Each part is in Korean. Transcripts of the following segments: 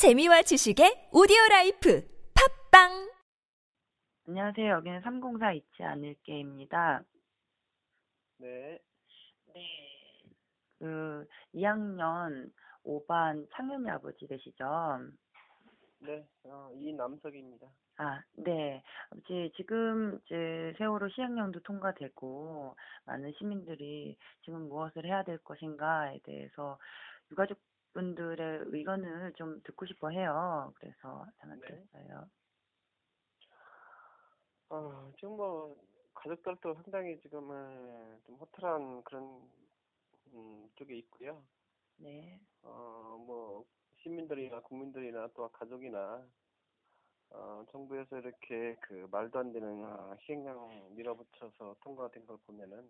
재미와 지식의 오디오 라이프 팟빵 안녕하세요. 여기는 304 잊지 않을게입니다. 네, 네. 그 2학년 5반 창현이 아버지 되시죠? 네, 어, 이남석입니다. 아, 네. 아버지 지금 이제 세월호 시행령도 통과되고 많은 시민들이 지금 무엇을 해야 될 것인가에 대해서 유가족 분들의 의견을 좀 듣고 싶어 해요. 그래서 전화드렸어요. 어, 지금 뭐 가족들도 상당히 지금은 좀 허탈한 그런 음, 쪽에 있고요. 네. 어, 뭐 시민들이나 국민들이나 또 가족이나 어, 정부에서 이렇게 그 말도 안 되는 어, 시행령 밀어붙여서 통과된 걸 보면은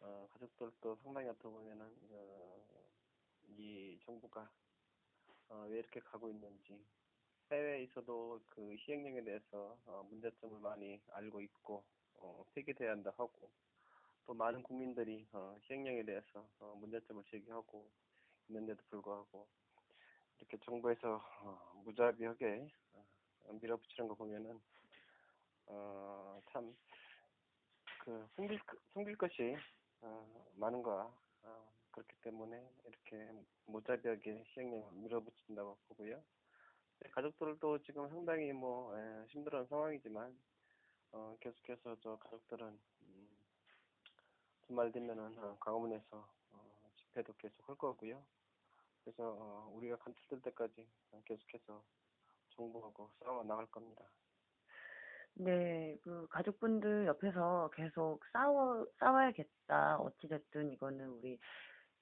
어, 가족들도 상당히 어떻게 보면은 어, 이 정부가 어, 왜 이렇게 가고 있는지 해외에서도 그 시행령에 대해서 어, 문제점을 많이 알고 있고 어, 폐기돼야 한다 하고 또 많은 국민들이 어, 시행령에 대해서 어, 문제점을 제기하고 있는데도 불구하고 이렇게 정부에서 어, 무자비하게 어, 밀어붙이는 거 보면은 어, 참그 숨길 것- 숨길 것이 어, 많은 거야. 어, 그렇기 때문에 이렇게 무자비하게 시행령을 밀어붙인다고 보고요. 네, 가족들도 지금 상당히 뭐 예, 힘들어하는 상황이지만 어, 계속해서 저 가족들은 음, 주말 되면은 어, 강화문에서 어, 집회도 계속 할 거고요. 그래서 어, 우리가 간철될 때까지 어, 계속해서 정부하고 싸워 나갈 겁니다. 네, 그 가족분들 옆에서 계속 싸워, 싸워야겠다. 어찌 됐든 이거는 우리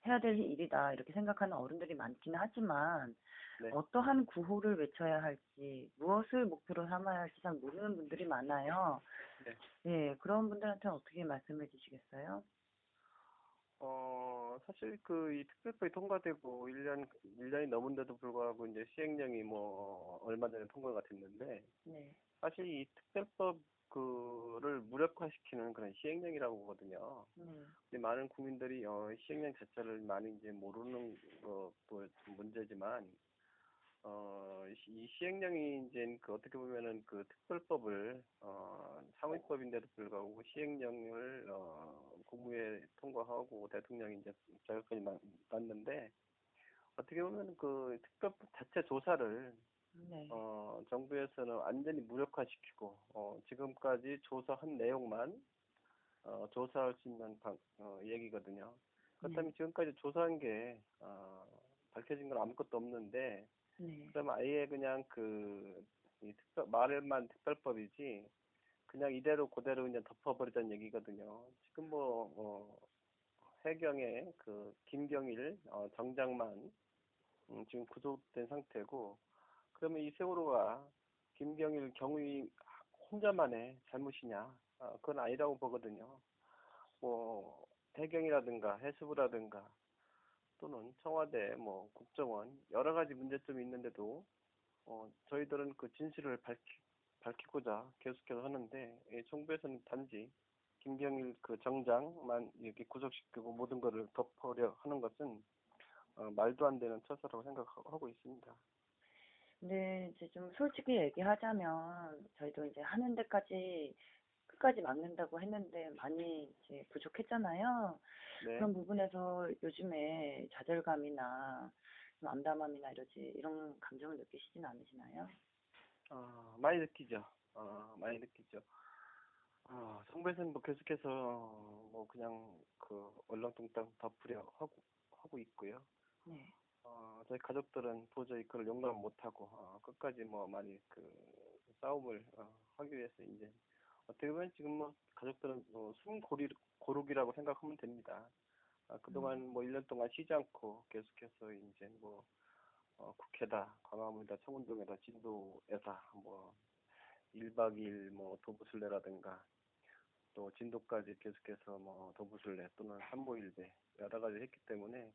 해야 될 일이다. 이렇게 생각하는 어른들이 많기는 하지만, 네. 어떠한 구호를 외쳐야 할지, 무엇을 목표로 삼아야 할지 잘 모르는 분들이 많아요. 네. 네, 그런 분들한테는 어떻게 말씀해 주시겠어요? 어, 사실 그 이 특별법이 통과되고 1년, 1년이 넘은데도 불구하고 이제 시행령이 뭐 얼마 전에 통과가 됐는데 네, 사실 이 특별법 그를 무력화시키는 그런 시행령이라고 보거든요. 네, 근데 많은 국민들이 어, 시행령 자체를 많이 이제 모르는 것도 좀 문제지만 어, 이 시- 시행령이 이제 그 어떻게 보면은 그 특별법을 어, 상위법인데도 불구하고 시행령을 어, 국무회에 통과하고 대통령이 이제 나- 났는데 어떻게 보면 그 특별법 자체 조사를 네, 어, 정부에서는 완전히 무력화시키고, 어, 지금까지 조사한 내용만, 어, 조사할 수 있는 방, 어, 얘기거든요. 그렇다면 지금까지 조사한 게, 어, 밝혀진 건 아무것도 없는데, 네, 그러면 아예 그냥 그, 이 특별, 말만 특별법이지, 그냥 이대로 그대로 그냥 덮어버리자는 얘기거든요. 지금 뭐, 어, 해경의 그, 김경일, 어, 정장만, 음, 지금 구속된 상태고, 그러면 이 세월호가 김경일 경위 혼자만의 잘못이냐? 아, 그건 아니라고 보거든요. 뭐 해경이라든가 해수부라든가 또는 청와대, 뭐 국정원 여러 가지 문제점이 있는데도 어, 저희들은 그 진실을 밝히, 밝히고자 계속해서 하는데 이 정부에서는 단지 김경일 그 정장만 이렇게 구속시키고 모든 것을 덮으려 하는 것은 어, 말도 안 되는 처사라고 생각하고 있습니다. 근데 이제 좀 솔직히 얘기하자면 저희도 이제 하는 데까지 끝까지 막는다고 했는데 많이 이제 부족했잖아요. 네. 그런 부분에서 요즘에 좌절감이나 좀 암담함이나 이러지 이런 감정을 느끼시진 않으시나요? 어, 많이 느끼죠. 어, 많이 느끼죠. 어, 정부에서는 뭐 계속해서 어, 뭐 그냥 그 얼렁뚱땅 덮으려 하고 하고 있고요. 네. 어, 저희 가족들은 도저히 그걸 용납 못하고 어, 끝까지 뭐 많이 그 싸움을 어, 하기 위해서 이제 어떻게 보면 지금 뭐 가족들은 뭐 숨고리 고르기라고 생각하면 됩니다. 아, 그동안 뭐 1년 동안 쉬지 않고 계속해서 이제 뭐 어, 국회다, 광화문이다, 청운동에다, 진도에다 뭐 1박 2일 뭐 도부술래라든가 또 진도까지 계속해서 뭐 도부술래 또는 삼보일배 여러 가지 했기 때문에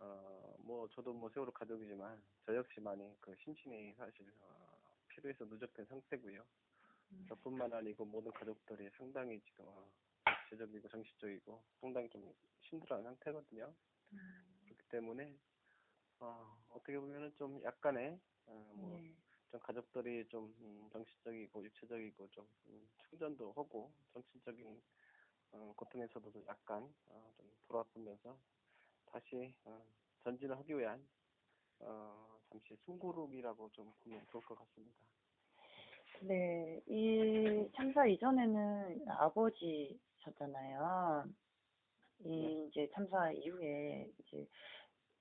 어 뭐 저도 뭐 세월호 가족이지만 저 역시 많이 그 심신이 사실 어, 피로해서 누적된 상태고요. 저뿐만 아니고 모든 가족들이 상당히 지금 어, 정신적이고 정신적이고 상당히 좀 힘들어하는 상태거든요. 그렇기 때문에 어, 어떻게 보면은 좀 약간의 어, 뭐 네. 좀 가족들이 좀 음, 정신적이고 육체적이고 좀 음, 충전도 하고 정신적인 어, 고통에서도 좀 약간 어, 좀 돌아보면서 다시 어, 전진을 하기 위한 어, 잠시 숨고르기라고 좀 보면 좋을 것 같습니다. 네, 이 참사 이전에는 아버지셨잖아요. 이 이제 참사 이후에 이제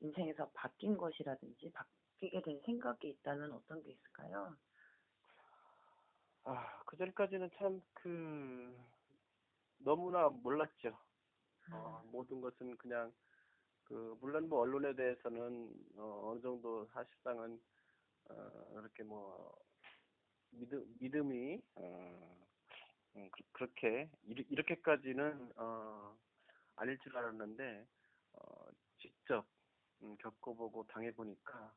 인생에서 바뀐 것이라든지 바뀌게 된 생각이 있다면 어떤 게 있을까요? 아, 그 전까지는 참 그 너무나 몰랐죠. 어, 모든 것은 그냥 그 물론 뭐 언론에 대해서는 어, 어느 정도 사실상은 어, 이렇게 뭐 믿음 믿음이 어, 음, 그, 그렇게 이렇게까지는 어, 아닐 줄 알았는데 어, 직접 음, 겪어보고 당해보니까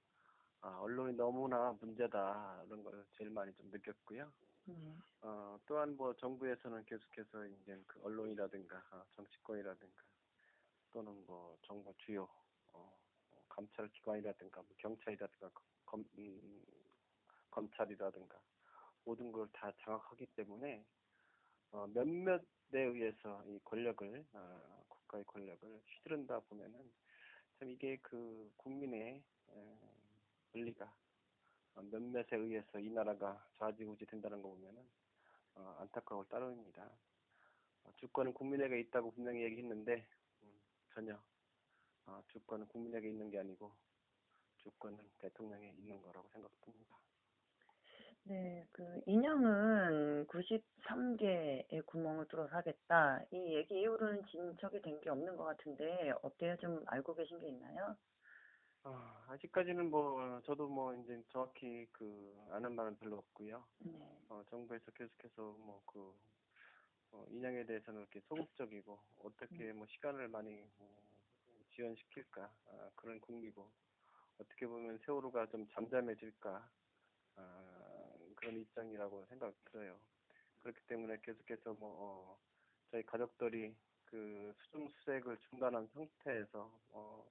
아, 언론이 너무나 문제다 이런 걸 제일 많이 좀 느꼈고요. 네. 어, 또한 뭐 정부에서는 계속해서 이제 그 언론이라든가 어, 정치권이라든가 또는 뭐 정부 주요 어, 어, 감찰 기관이라든가 뭐 경찰이라든가 검, 음, 검찰이라든가 모든 걸 다 장악하기 때문에 어, 몇몇에 의해서 이 권력을 어, 국가의 권력을 휘두른다 보면은 참 이게 그 국민의 에, 권리가 어, 몇몇에 의해서 이 나라가 좌지우지 된다는 거 보면은 어, 안타까울 따름입니다. 어, 주권은 국민에게 있다고 분명히 얘기했는데 음, 전혀 어, 주권은 국민에게 있는 게 아니고 주권은 대통령에 있는 거라고 생각합니다. 네, 그 인형은 93개의 구멍을 뚫어서 하겠다. 이 얘기 이후로는 진척이 된 게 없는 것 같은데 어때요? 좀 알고 계신 게 있나요? 아, 아직까지는 뭐 저도 뭐 이제 정확히 그 아는 바는 별로 없고요. 네. 어, 정부에서 계속해서 뭐 그 어, 인양에 대해서는 이렇게 소극적이고 어떻게 뭐 시간을 많이 뭐 지연시킬까? 아, 그런 궁리고 어떻게 보면 세월호가 좀 잠잠해질까? 아, 그런 입장이라고 생각 들어요. 그렇기 때문에 계속해서 뭐 어, 저희 가족들이 그 수중 수색을 중단한 상태에서 어,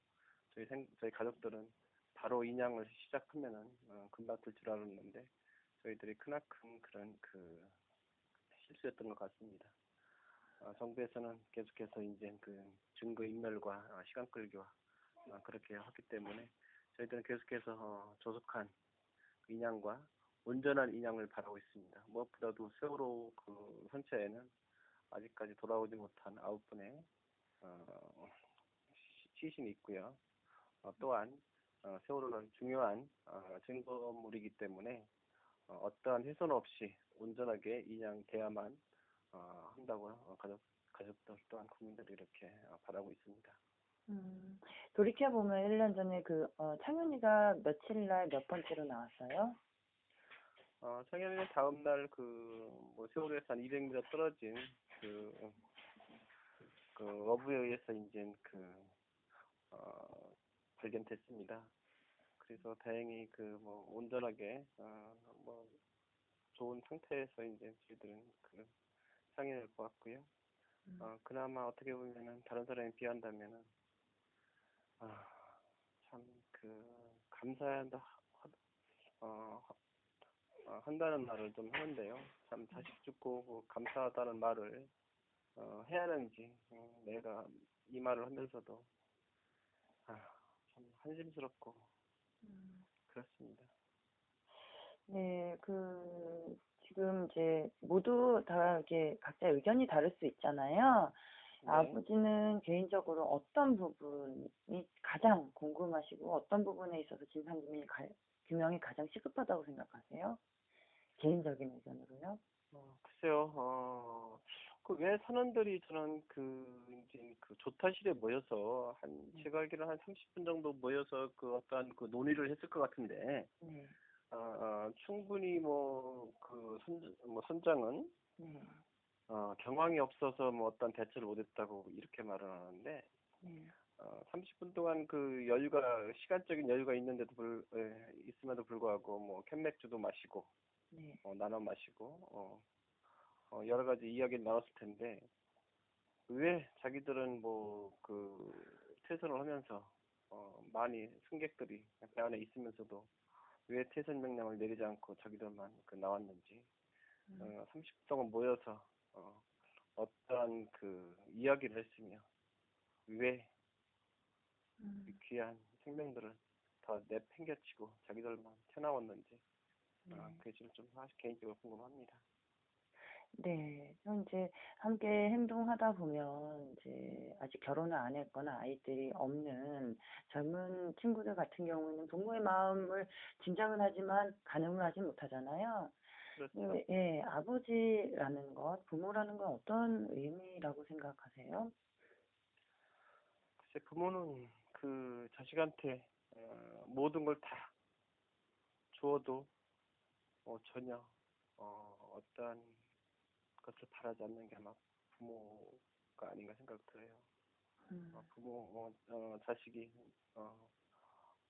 저희 생, 저희 가족들은 바로 인양을 시작하면은 어, 금방 될줄 알았는데 저희들이 크나큰 그런 그 실수였던 것 같습니다. 어, 정부에서는 계속해서 이제 그 증거 인멸과 어, 시간 끌기와 어, 그렇게 하기 때문에 저희들은 계속해서 어, 조속한 인양과 온전한 인양을 바라고 있습니다. 무엇보다도 세월호 그 선체에는 아직까지 돌아오지 못한 아홉 분의 어, 시- 시신이 있고요. 어, 또한 어, 세월호는 중요한 어, 증거물이기 때문에 어, 어떠한 훼손 없이 온전하게 인양돼야만 어, 한다고 어, 가족 가족들 또한 국민들이 이렇게 어, 바라고 있습니다. 음, 돌이켜 보면 1년 전에 그, 어, 창현이가 며칠 날 몇 번째로 나왔어요? 어, 청년은 다음 날 그, 뭐, 세월호에서 한 200m 떨어진 그, 그, 어부에 의해서 이제 그, 어, 발견됐습니다. 그래서 다행히 그, 뭐, 온전하게, 어, 뭐, 좋은 상태에서 이제 저희들은 그, 상인을 보았고요. 어, 그나마 어떻게 보면은 다른 사람에 비한다면은, 아, 참, 그, 감사한다, 하- 어, 어, 한다는 말을 좀 하는데요. 참 자식 죽고 그 감사하다는 말을 어, 해야 하는지 어, 내가 이 말을 하면서도 아, 참 한심스럽고 그렇습니다. 네, 그, 지금 이제 모두 다 이렇게 각자 의견이 다를 수 있잖아요. 네. 아버지는 개인적으로 어떤 부분이 가장 궁금하시고 어떤 부분에 있어서 진상 규명이 가, 규명이 가장 시급하다고 생각하세요? 개인적인 의견으로요? 어, 글쎄요. 어, 그 왜 선원들이 저는 그 이제 그 조타실에 모여서 한 제가 알기로 한 30분 정도 모여서 그 어떤 그 논의를 했을 것 같은데 네, 어, 어, 충분히 뭐그 선, 뭐 선장은 네, 어, 경황이 없어서 뭐 어떤 대처를 못했다고 이렇게 말을 하는데 네, 어, 30분 동안 그 여유가 시간적인 여유가 있는데도 불 예, 있음에도 불구하고 뭐 캔맥주도 마시고 네, 어, 나눠 마시고 어, 어, 여러 가지 이야기를 나눴을 텐데 왜 자기들은 뭐 그 퇴선을 하면서 어, 많이 승객들이 배 안에 있으면서도 왜 퇴선 명령을 내리지 않고 자기들만 그 나왔는지 어, 30분 동안 모여서 어, 어떠한 그 이야기를 했으며 왜 음. 이 귀한 생명들을 더 내팽개치고 자기들만 튀어나왔는지 어, 네. 그게 지금 좀 사실 개인적으로 궁금합니다. 네, 또 이제 함께 행동하다 보면 이제 아직 결혼을 안 했거나 아이들이 없는 젊은 친구들 같은 경우는 부모의 마음을 짐작은 하지만 가늠을 하지 못하잖아요. 그렇죠. 예, 예, 아버지라는 것, 부모라는 건 어떤 의미라고 생각하세요? 글쎄 부모는 그 자식한테 어, 모든 걸 다 주어도 어, 전혀 어, 어떠한 것을 바라지 않는 게 아마 부모가 아닌가 생각 들어요. 음, 어, 부모 어, 어, 자식이 어,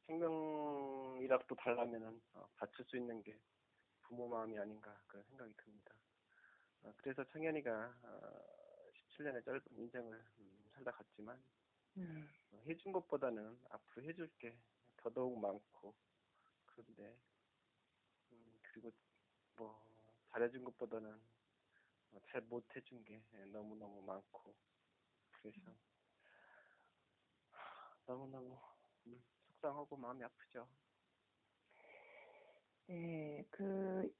생명이라도 달라면은 어, 바칠 수 있는 게 부모 마음이 아닌가 그런 생각이 듭니다. 어, 그래서 청년이가 어, 17년의 짧은 인생을 음, 살다 갔지만 음, 어, 해준 것보다는 앞으로 해줄 게 더더욱 많고 그런데 음, 그리고 뭐 잘해준 것보다는 어, 잘 못해준 게 너무 너무 많고 그래서 너무 너무 음, 속상하고 마음이 아프죠. 네, 그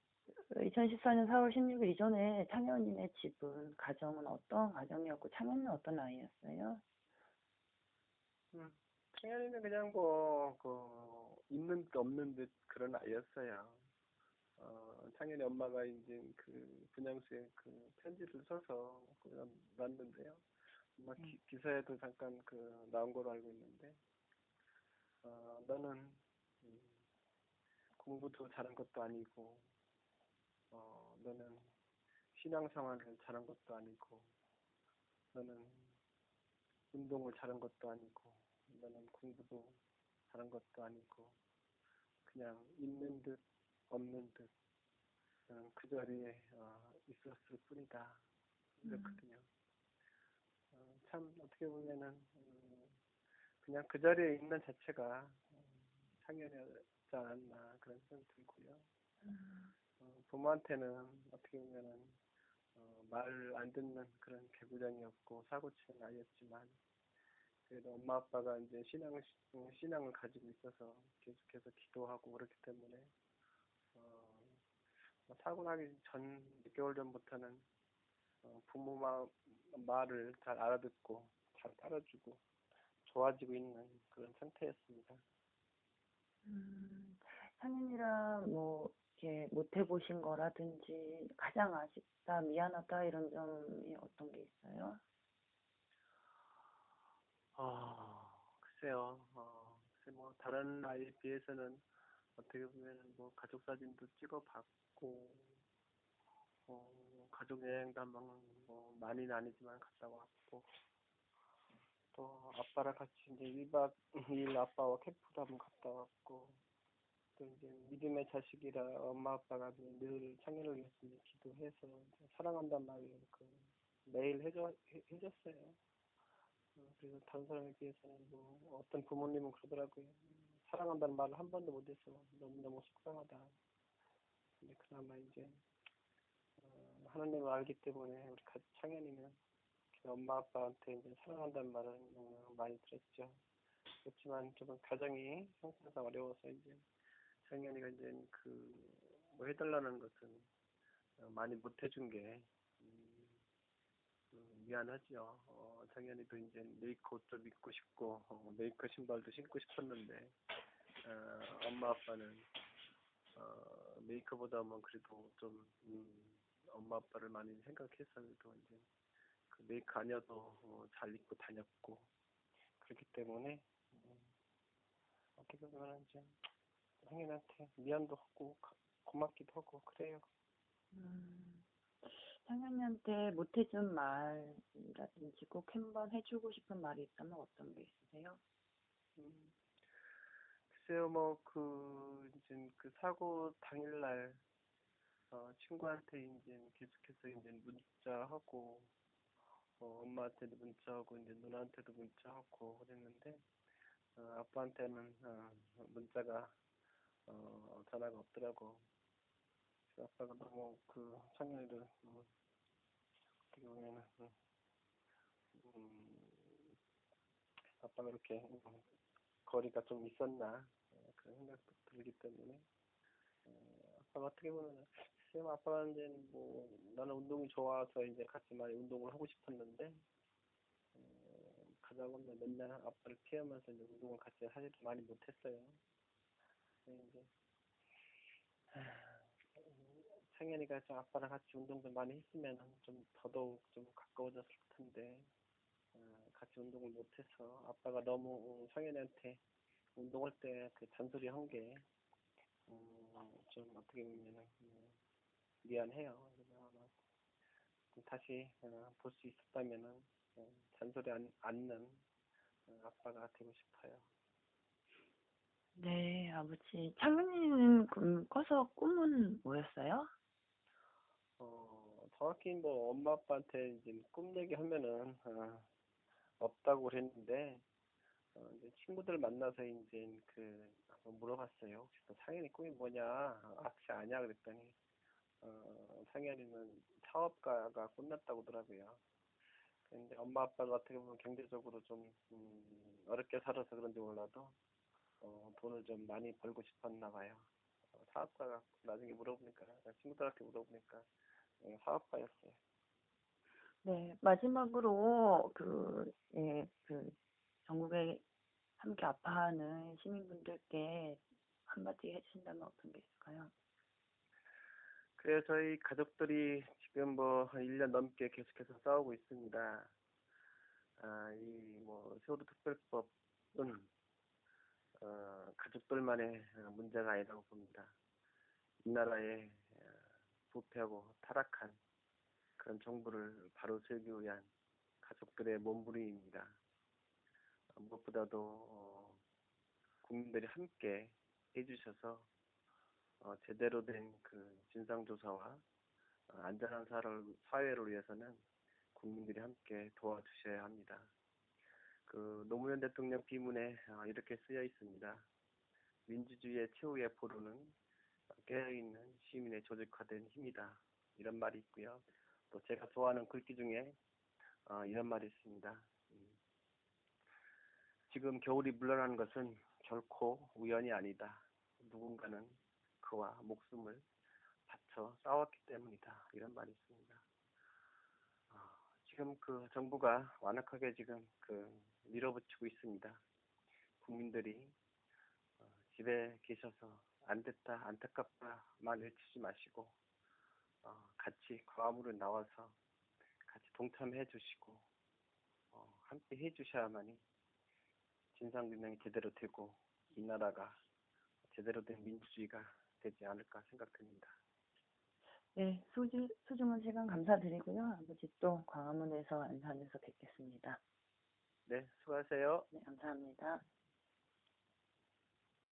2014년 4월 16일 이전에 창현이네 집은 가정은 어떤 가정이었고 창현이는 어떤 아이였어요? 음, 창현이는 그냥 뭐, 그, 있는 듯 없는 듯 그런 아이였어요. 어, 창현이 엄마가 이제 그 분양소에 그 편지를 써서 그냥 놨는데요. 아마 기, 기사에도 잠깐 그 나온 걸로 알고 있는데, 어, 너는 음, 공부도 잘한 것도 아니고, 어, 너는 신앙생활을 잘한 것도 아니고, 너는 운동을 잘한 것도 아니고, 너는 공부도 잘한 것도 아니고, 그냥 있는 듯 없는 듯 그냥 그 자리에 어, 있었을 뿐이다. 그렇거든요. 어, 참 어떻게 보면은 음, 그냥 그 자리에 있는 자체가 음, 상연이었지 않았나 그런 생각이 들고요. 어, 부모한테는 어떻게 보면은 어, 말안 듣는 그런 개구장이었고 사고치는 아이였지만 그래도 엄마 아빠가 이제 신앙 신앙을 가지고 있어서 계속해서 기도하고 그렇기 때문에 어, 뭐 사고 나기 전 6개월 전부터는 어, 부모 마, 말을 잘 알아듣고 잘 따라주고 좋아지고 있는 그런 상태였습니다. 음, 상인이랑 뭐 이렇게 못 해보신 거라든지 가장 아쉽다, 미안하다 이런 점이 어떤 게 있어요? 아, 글쎄요. 어, 글쎄 뭐 다른 아이에 비해서는 어떻게 보면 뭐 가족 사진도 찍어봤고, 어, 가족 여행도 한번 뭐 많이는 아니지만 갔다 왔고, 또 아빠랑 같이 이제 1박 2일 아빠와 캠프도 한번 갔다 왔고, 또 이제 믿음의 자식이라 엄마 아빠가 늘 창현을 위해서 기도해서 사랑한단 말을 그 매일 해줘, 해, 해줬어요. 어, 그래서 다른 사람에 비해서는 뭐 어떤 부모님은 그러더라고요. 사랑한다는 말을 한 번도 못해서 너무너무 속상하다. 근데 그나마 이제 어, 하나님을 알기 때문에 우리 가- 창현이는 그 엄마 아빠한테 이제 사랑한다는 말을 많이 들었죠. 그렇지만 좀 가정이 형편상 어려워서 이제 창현이가 이제 그뭐 해달라는 것은 어, 많이 못 해준 게 음, 음, 미안하죠. 어, 작년에도 이제 메이커 옷도 입고 싶고 어, 메이커 신발도 신고 싶었는데 어, 엄마 아빠는 어, 메이커보다는 그래도 좀 음, 엄마 아빠를 많이 또 이제 그 메이커 아니어도 어, 잘 입고 다녔고 그렇기 때문에 음, 어떻게 보면 이제 형님한테 미안도 하고 가- 고맙기도 하고 그래요. 음, 상현이한테 못 해준 말이라든지 꼭 한번 해주고 싶은 말이 있다면 어떤 게 있으세요? 음, 글쎄요, 뭐, 그, 이제 그 사고 당일날, 어, 친구한테 이제 계속해서 이제 문자하고, 어, 엄마한테도 문자하고, 이제 누나한테도 문자하고 그랬는데, 어, 어, 아빠한테는 어, 문자가 어, 전화가 없더라고. 아빠가 너무 그 창현이를 음, 어떻게 보면은 음, 음, 아빠가 이렇게 음, 거리가 좀 있었나? 어, 그런 생각도 들기 때문에. 어, 아빠가 어떻게 보면 글쎄요 아빠가 이제 뭐 나는 운동이 좋아서 이제 같이 많이 운동을 하고 싶었는데 어, 가자고 맨날 아빠를 피하면서 이제 운동을 같이 하지도 많이 못했어요. 이제 창현이가 좀 아빠랑 같이 운동 좀 많이 했으면 좀 더더욱 좀 가까워졌을 텐데. 어, 같이 운동을 못해서 아빠가 너무 창현이한테 운동할 때 그 잔소리 한게 음, 좀 어떻게 보면은 음, 미안해요. 다시 어, 볼수 있었다면은 어, 잔소리 안, 않는 어, 아빠가 되고 싶어요. 네, 아버지. 그럼 커서 꿈은 뭐였어요? 어, 정확히 뭐 엄마 아빠한테 이제 꿈 얘기하면은 어, 없다고 그랬는데 어, 이제 친구들 만나서 이제 그 물어봤어요. 혹시 너 상현이 꿈이 뭐냐? 아, 혹시 아냐? 그랬더니 어, 상현이는 사업가가 꿈났다고 하더라고요. 근데 엄마 아빠가 어떻게 보면 경제적으로 좀 음, 어렵게 살아서 그런지 몰라도 어, 돈을 좀 많이 벌고 싶었나 봐요. 어, 사업가가 나중에 물어보니까 친구들한테 물어보니까 어, 사업가였어요. 네, 마지막으로 그, 예, 그, 전국에 함께 아파하는 시민분들께 한마디 해주신다면 어떤 게 있을까요? 그래서 저희 가족들이 지금 뭐한 1년 넘게 계속해서 싸우고 있습니다. 아, 이 뭐 세월호 특별법은 어, 가족들만의 어, 문제가 아니라고 봅니다. 이 나라의 어, 부패하고 타락한 그런 정부를 바로 세우기 위한 가족들의 몸부림입니다. 어, 무엇보다도 어, 국민들이 함께 해주셔서 어, 제대로 된 그 진상조사와 어, 안전한 사회를 위해서는 국민들이 함께 도와주셔야 합니다. 그 노무현 대통령 비문에 어, 이렇게 쓰여 있습니다. 민주주의의 최후의 포로는 깨어있는 시민의 조직화된 힘이다. 이런 말이 있고요. 또 제가 좋아하는 글귀 중에 어, 이런 말이 있습니다. 음, 지금 겨울이 물러나는 것은 결코 우연이 아니다. 누군가는 그와 목숨을 바쳐 싸웠기 때문이다. 이런 말이 있습니다. 어, 지금 그 정부가 완악하게 지금 그 밀어붙이고 있습니다. 국민들이 어, 집에 계셔서 안 됐다, 안타깝다만 외치지 마시고 어, 같이 광화문으로 나와서 같이 동참해 주시고 어, 함께 해 주셔야만이 진상규명이 제대로 되고 이 나라가 제대로 된 민주주의가 되지 않을까 생각됩니다. 네, 소중, 소중한 시간 감사드리고요. 아버지 또 광화문에서 안산에서 뵙겠습니다. 네, 수고하세요. 네, 감사합니다.